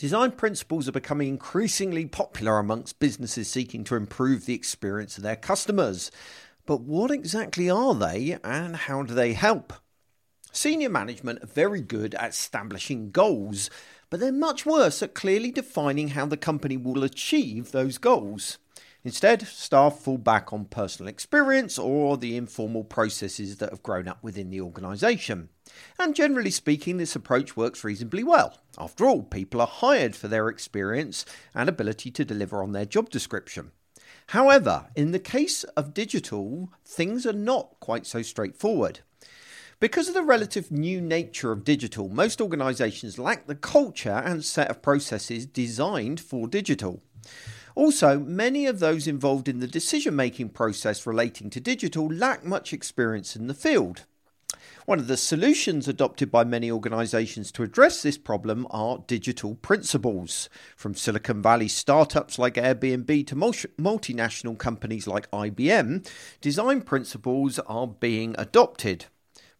Design principles are becoming increasingly popular amongst businesses seeking to improve the experience of their customers. But what exactly are they and how do they help? Senior management are very good at establishing goals, but they're much worse at clearly defining how the company will achieve those goals. Instead, staff fall back on personal experience or the informal processes that have grown up within the organisation. And generally speaking, this approach works reasonably well. After all, people are hired for their experience and ability to deliver on their job description. However, in the case of digital, things are not quite so straightforward. Because of the relative new nature of digital, most organisations lack the culture and set of processes designed for digital. Also, many of those involved in the decision making process relating to digital lack much experience in the field. One of the solutions adopted by many organizations to address this problem are digital principles. From Silicon Valley startups like Airbnb to multinational companies like IBM, design principles are being adopted.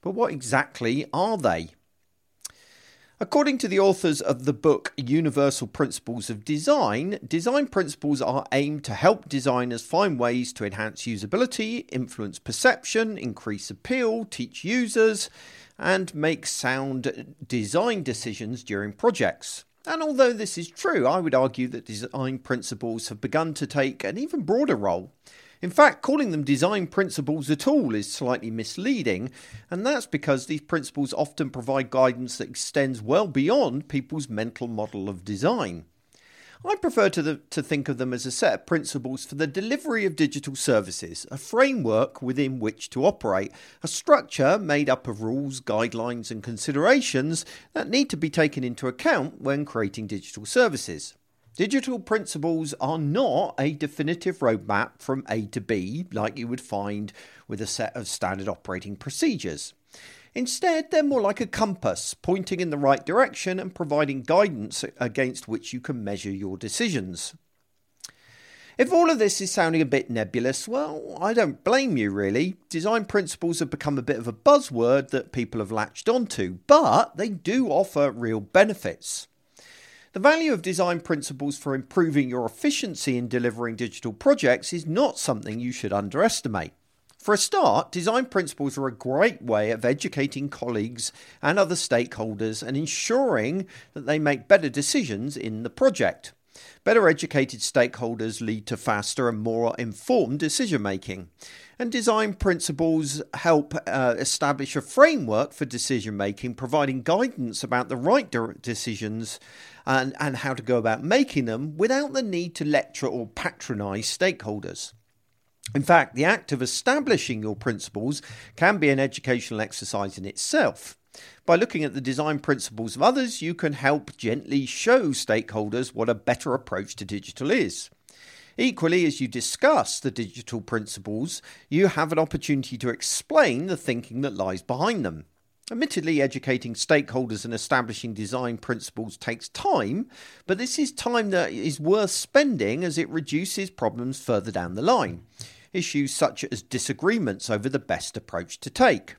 But what exactly are they? According to the authors of the book Universal Principles of Design, design principles are aimed to help designers find ways to enhance usability, influence perception, increase appeal, teach users, and make sound design decisions during projects. And although this is true, I would argue that design principles have begun to take an even broader role. In fact, calling them design principles at all is slightly misleading, and that's because these principles often provide guidance that extends well beyond people's mental model of design. I prefer to, the, to think of them as a set of principles for the delivery of digital services, a framework within which to operate, a structure made up of rules, guidelines, and considerations that need to be taken into account when creating digital services. Digital principles are not a definitive roadmap from A to B like you would find with a set of standard operating procedures. Instead, they're more like a compass, pointing in the right direction and providing guidance against which you can measure your decisions. If all of this is sounding a bit nebulous, well, I don't blame you really. Design principles have become a bit of a buzzword that people have latched onto, but they do offer real benefits. The value of design principles for improving your efficiency in delivering digital projects is not something you should underestimate. For a start, design principles are a great way of educating colleagues and other stakeholders and ensuring that they make better decisions in the project. Better educated stakeholders lead to faster and more informed decision making. And design principles help uh, establish a framework for decision making, providing guidance about the right decisions and, and how to go about making them without the need to lecture or patronize stakeholders. In fact, the act of establishing your principles can be an educational exercise in itself. By looking at the design principles of others, you can help gently show stakeholders what a better approach to digital is. Equally, as you discuss the digital principles, you have an opportunity to explain the thinking that lies behind them. Admittedly, educating stakeholders and establishing design principles takes time, but this is time that is worth spending as it reduces problems further down the line. Issues such as disagreements over the best approach to take.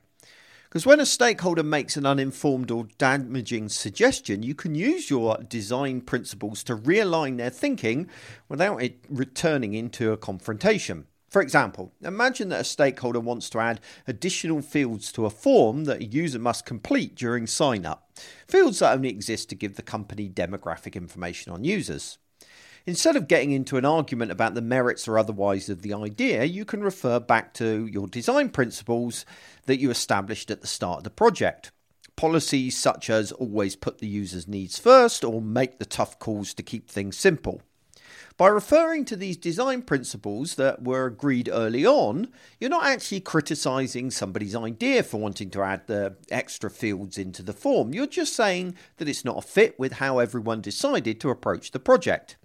Because when a stakeholder makes an uninformed or damaging suggestion, you can use your design principles to realign their thinking without it returning into a confrontation. For example, imagine that a stakeholder wants to add additional fields to a form that a user must complete during sign up, fields that only exist to give the company demographic information on users. Instead of getting into an argument about the merits or otherwise of the idea, you can refer back to your design principles that you established at the start of the project. Policies such as always put the user's needs first or make the tough calls to keep things simple. By referring to these design principles that were agreed early on, you're not actually criticizing somebody's idea for wanting to add the extra fields into the form. You're just saying that it's not a fit with how everyone decided to approach the project.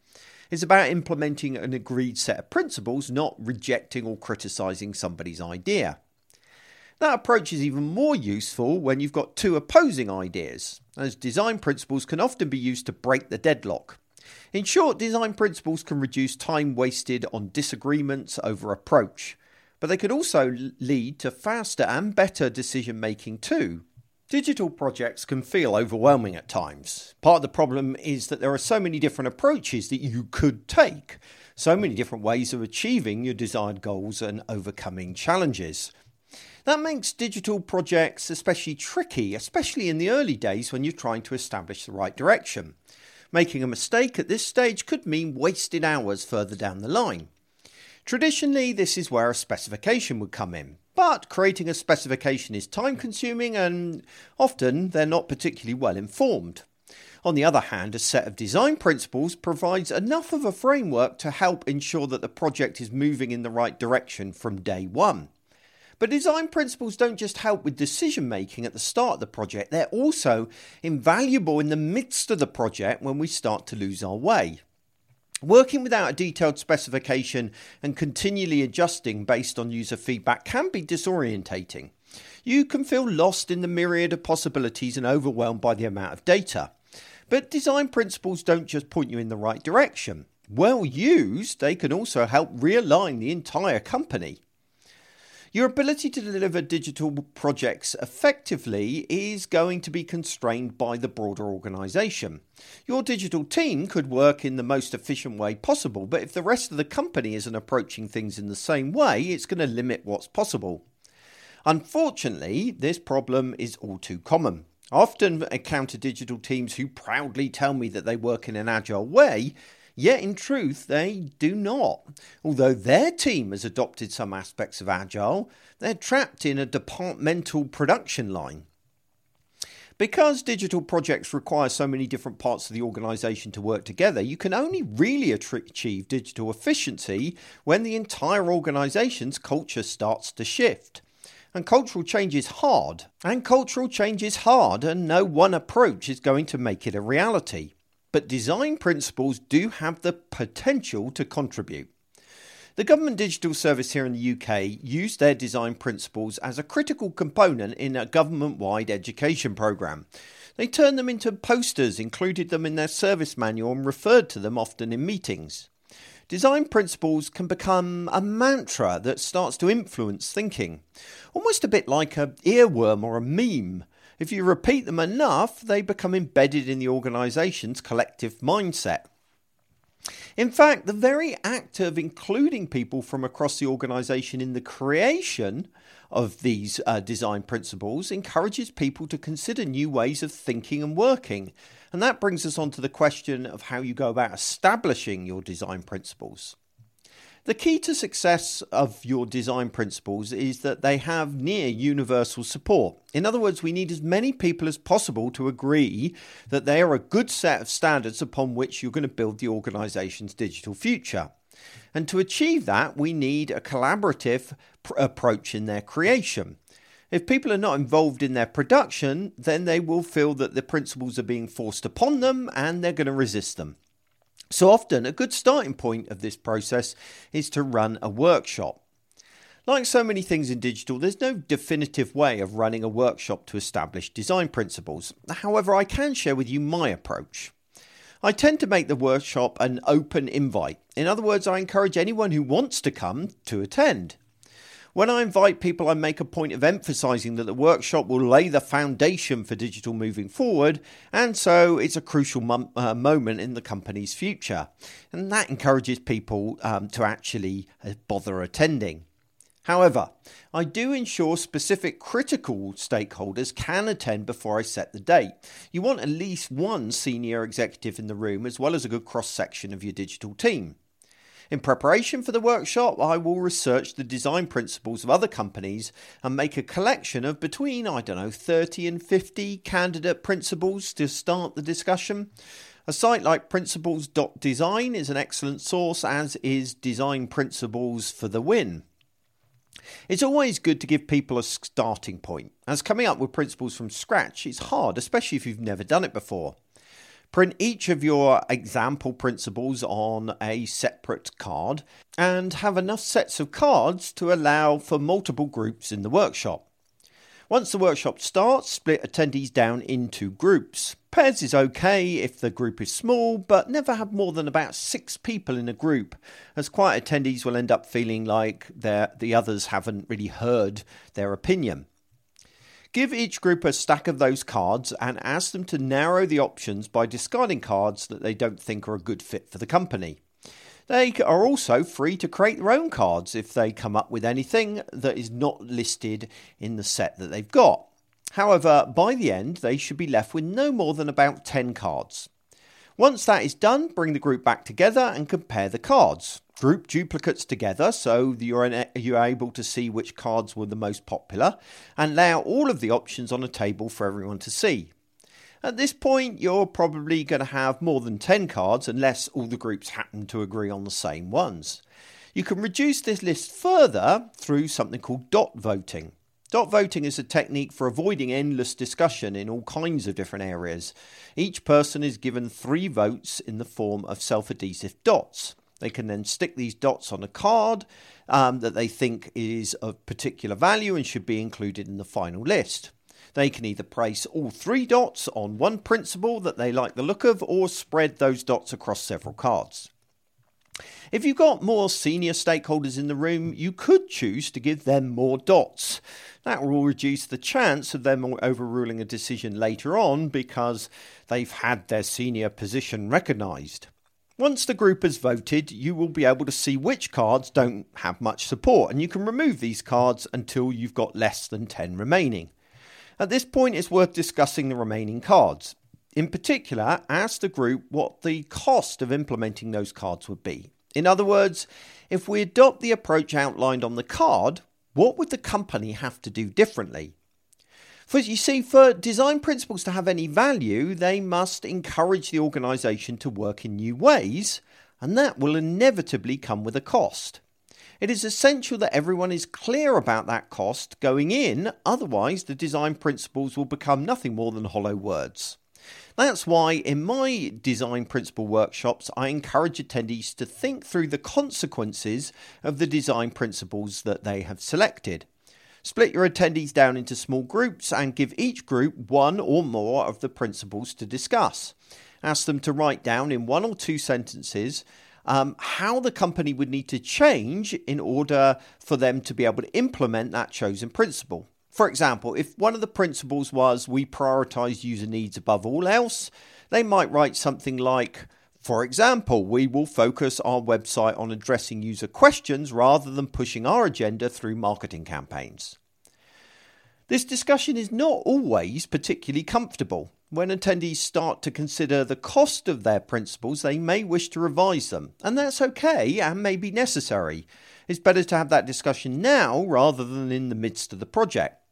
It's about implementing an agreed set of principles, not rejecting or criticizing somebody's idea. That approach is even more useful when you've got two opposing ideas, as design principles can often be used to break the deadlock. In short, design principles can reduce time wasted on disagreements over approach, but they could also lead to faster and better decision making too. Digital projects can feel overwhelming at times. Part of the problem is that there are so many different approaches that you could take, so many different ways of achieving your desired goals and overcoming challenges. That makes digital projects especially tricky, especially in the early days when you're trying to establish the right direction. Making a mistake at this stage could mean wasted hours further down the line. Traditionally, this is where a specification would come in, but creating a specification is time consuming and often they're not particularly well informed. On the other hand, a set of design principles provides enough of a framework to help ensure that the project is moving in the right direction from day one. But design principles don't just help with decision making at the start of the project, they're also invaluable in the midst of the project when we start to lose our way. Working without a detailed specification and continually adjusting based on user feedback can be disorientating. You can feel lost in the myriad of possibilities and overwhelmed by the amount of data. But design principles don't just point you in the right direction. Well used, they can also help realign the entire company. Your ability to deliver digital projects effectively is going to be constrained by the broader organisation. Your digital team could work in the most efficient way possible, but if the rest of the company isn't approaching things in the same way, it's going to limit what's possible. Unfortunately, this problem is all too common. I often encounter digital teams who proudly tell me that they work in an agile way, Yet in truth, they do not. Although their team has adopted some aspects of Agile, they're trapped in a departmental production line. Because digital projects require so many different parts of the organization to work together, you can only really achieve digital efficiency when the entire organization's culture starts to shift. And cultural change is hard. And cultural change is hard, and no one approach is going to make it a reality but design principles do have the potential to contribute. The Government Digital Service here in the UK used their design principles as a critical component in a government wide education programme. They turned them into posters, included them in their service manual, and referred to them often in meetings. Design principles can become a mantra that starts to influence thinking, almost a bit like a earworm or a meme. If you repeat them enough, they become embedded in the organisation's collective mindset. In fact, the very act of including people from across the organisation in the creation of these uh, design principles encourages people to consider new ways of thinking and working. And that brings us on to the question of how you go about establishing your design principles. The key to success of your design principles is that they have near universal support. In other words, we need as many people as possible to agree that they are a good set of standards upon which you're going to build the organization's digital future. And to achieve that, we need a collaborative pr- approach in their creation. If people are not involved in their production, then they will feel that the principles are being forced upon them and they're going to resist them. So often, a good starting point of this process is to run a workshop. Like so many things in digital, there's no definitive way of running a workshop to establish design principles. However, I can share with you my approach. I tend to make the workshop an open invite. In other words, I encourage anyone who wants to come to attend. When I invite people, I make a point of emphasizing that the workshop will lay the foundation for digital moving forward, and so it's a crucial uh, moment in the company's future. And that encourages people um, to actually uh, bother attending. However, I do ensure specific critical stakeholders can attend before I set the date. You want at least one senior executive in the room, as well as a good cross section of your digital team. In preparation for the workshop, I will research the design principles of other companies and make a collection of between, I don't know, 30 and 50 candidate principles to start the discussion. A site like principles.design is an excellent source, as is Design Principles for the Win. It's always good to give people a starting point, as coming up with principles from scratch is hard, especially if you've never done it before. Print each of your example principles on a separate card and have enough sets of cards to allow for multiple groups in the workshop. Once the workshop starts, split attendees down into groups. Pairs is okay if the group is small, but never have more than about six people in a group, as quiet attendees will end up feeling like the others haven't really heard their opinion. Give each group a stack of those cards and ask them to narrow the options by discarding cards that they don't think are a good fit for the company. They are also free to create their own cards if they come up with anything that is not listed in the set that they've got. However, by the end, they should be left with no more than about 10 cards. Once that is done, bring the group back together and compare the cards. Group duplicates together so you're, you're able to see which cards were the most popular and lay out all of the options on a table for everyone to see. At this point, you're probably going to have more than 10 cards unless all the groups happen to agree on the same ones. You can reduce this list further through something called dot voting. Dot voting is a technique for avoiding endless discussion in all kinds of different areas. Each person is given three votes in the form of self adhesive dots. They can then stick these dots on a card um, that they think is of particular value and should be included in the final list. They can either place all three dots on one principle that they like the look of or spread those dots across several cards. If you've got more senior stakeholders in the room, you could choose to give them more dots. That will reduce the chance of them overruling a decision later on because they've had their senior position recognised. Once the group has voted, you will be able to see which cards don't have much support, and you can remove these cards until you've got less than 10 remaining. At this point, it's worth discussing the remaining cards. In particular, ask the group what the cost of implementing those cards would be. In other words, if we adopt the approach outlined on the card, what would the company have to do differently? For you see, for design principles to have any value, they must encourage the organisation to work in new ways, and that will inevitably come with a cost. It is essential that everyone is clear about that cost going in, otherwise, the design principles will become nothing more than hollow words. That's why in my design principle workshops, I encourage attendees to think through the consequences of the design principles that they have selected. Split your attendees down into small groups and give each group one or more of the principles to discuss. Ask them to write down in one or two sentences um, how the company would need to change in order for them to be able to implement that chosen principle. For example, if one of the principles was we prioritize user needs above all else, they might write something like, for example, we will focus our website on addressing user questions rather than pushing our agenda through marketing campaigns. This discussion is not always particularly comfortable. When attendees start to consider the cost of their principles, they may wish to revise them, and that's okay and may be necessary. It's better to have that discussion now rather than in the midst of the project.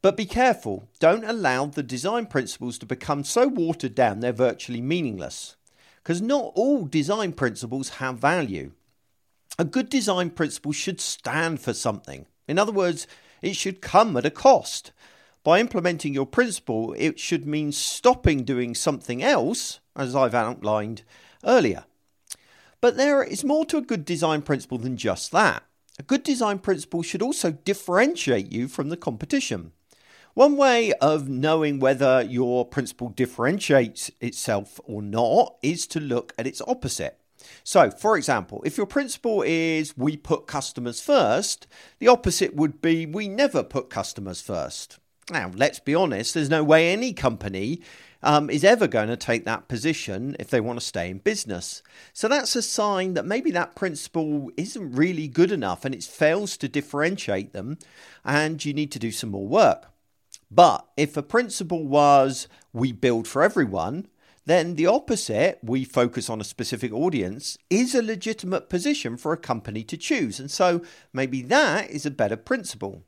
But be careful, don't allow the design principles to become so watered down they're virtually meaningless. Because not all design principles have value. A good design principle should stand for something. In other words, it should come at a cost. By implementing your principle, it should mean stopping doing something else, as I've outlined earlier. But there is more to a good design principle than just that. A good design principle should also differentiate you from the competition. One way of knowing whether your principle differentiates itself or not is to look at its opposite. So, for example, if your principle is we put customers first, the opposite would be we never put customers first. Now, let's be honest, there's no way any company um, is ever going to take that position if they want to stay in business. So that's a sign that maybe that principle isn't really good enough and it fails to differentiate them, and you need to do some more work. But if a principle was we build for everyone, then the opposite, we focus on a specific audience, is a legitimate position for a company to choose. And so maybe that is a better principle.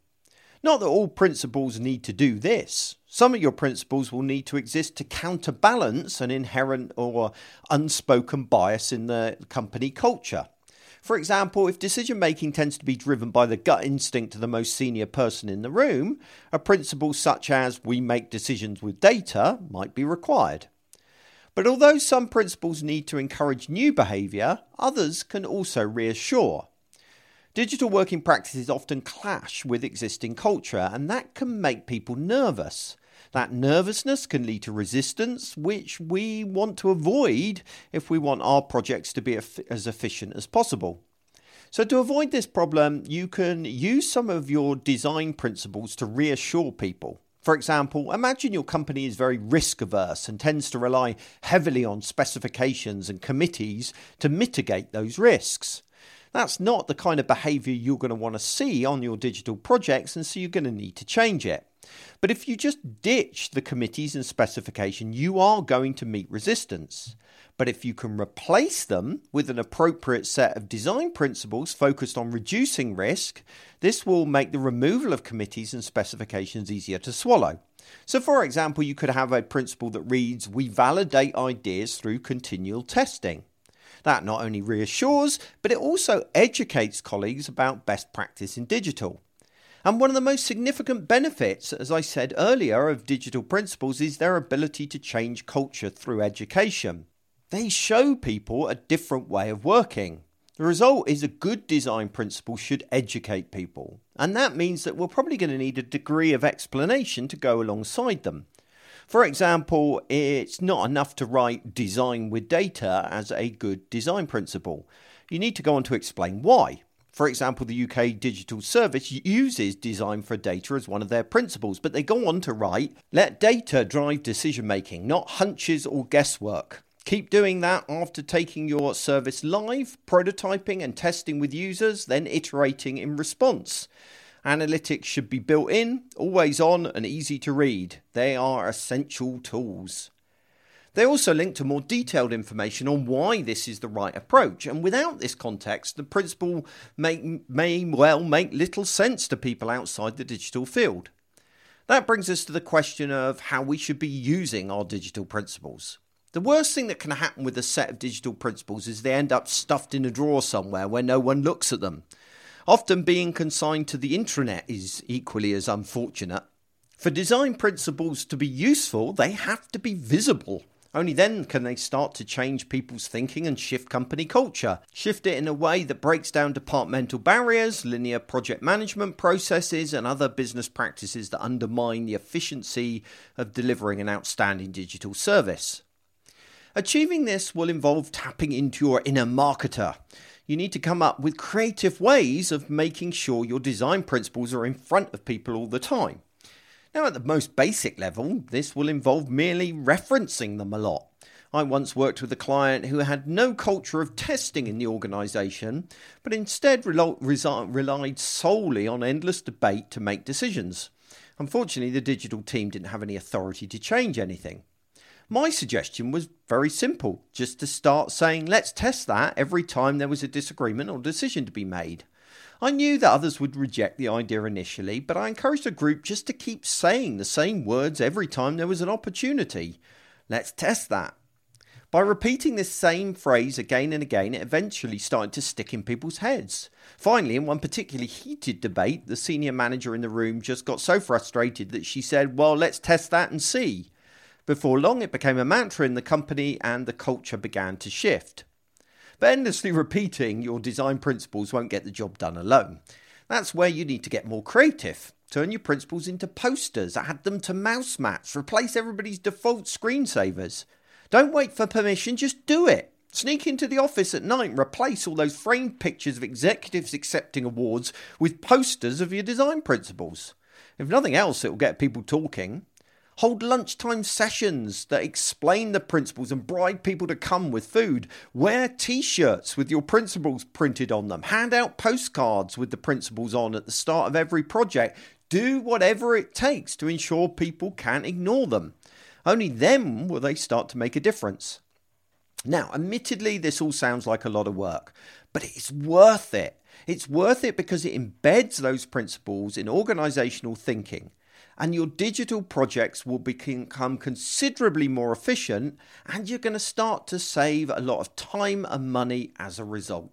Not that all principles need to do this. Some of your principles will need to exist to counterbalance an inherent or unspoken bias in the company culture. For example, if decision making tends to be driven by the gut instinct of the most senior person in the room, a principle such as we make decisions with data might be required. But although some principles need to encourage new behaviour, others can also reassure. Digital working practices often clash with existing culture, and that can make people nervous. That nervousness can lead to resistance, which we want to avoid if we want our projects to be as efficient as possible. So, to avoid this problem, you can use some of your design principles to reassure people. For example, imagine your company is very risk averse and tends to rely heavily on specifications and committees to mitigate those risks. That's not the kind of behavior you're going to want to see on your digital projects, and so you're going to need to change it. But if you just ditch the committees and specification, you are going to meet resistance. But if you can replace them with an appropriate set of design principles focused on reducing risk, this will make the removal of committees and specifications easier to swallow. So, for example, you could have a principle that reads We validate ideas through continual testing. That not only reassures, but it also educates colleagues about best practice in digital. And one of the most significant benefits, as I said earlier, of digital principles is their ability to change culture through education. They show people a different way of working. The result is a good design principle should educate people, and that means that we're probably going to need a degree of explanation to go alongside them. For example, it's not enough to write design with data as a good design principle. You need to go on to explain why. For example, the UK Digital Service uses design for data as one of their principles, but they go on to write let data drive decision making, not hunches or guesswork. Keep doing that after taking your service live, prototyping and testing with users, then iterating in response. Analytics should be built in, always on, and easy to read. They are essential tools. They also link to more detailed information on why this is the right approach, and without this context, the principle may, may well make little sense to people outside the digital field. That brings us to the question of how we should be using our digital principles. The worst thing that can happen with a set of digital principles is they end up stuffed in a drawer somewhere where no one looks at them. Often being consigned to the intranet is equally as unfortunate. For design principles to be useful, they have to be visible. Only then can they start to change people's thinking and shift company culture. Shift it in a way that breaks down departmental barriers, linear project management processes, and other business practices that undermine the efficiency of delivering an outstanding digital service. Achieving this will involve tapping into your inner marketer you need to come up with creative ways of making sure your design principles are in front of people all the time. Now, at the most basic level, this will involve merely referencing them a lot. I once worked with a client who had no culture of testing in the organisation, but instead relied solely on endless debate to make decisions. Unfortunately, the digital team didn't have any authority to change anything. My suggestion was very simple just to start saying, let's test that every time there was a disagreement or decision to be made. I knew that others would reject the idea initially, but I encouraged the group just to keep saying the same words every time there was an opportunity. Let's test that. By repeating this same phrase again and again, it eventually started to stick in people's heads. Finally, in one particularly heated debate, the senior manager in the room just got so frustrated that she said, Well, let's test that and see. Before long, it became a mantra in the company and the culture began to shift. But endlessly repeating your design principles won't get the job done alone. That's where you need to get more creative. Turn your principles into posters, add them to mouse mats, replace everybody's default screensavers. Don't wait for permission, just do it. Sneak into the office at night and replace all those framed pictures of executives accepting awards with posters of your design principles. If nothing else, it will get people talking. Hold lunchtime sessions that explain the principles and bribe people to come with food. Wear t shirts with your principles printed on them. Hand out postcards with the principles on at the start of every project. Do whatever it takes to ensure people can't ignore them. Only then will they start to make a difference. Now, admittedly, this all sounds like a lot of work, but it's worth it. It's worth it because it embeds those principles in organizational thinking and your digital projects will become considerably more efficient and you're going to start to save a lot of time and money as a result.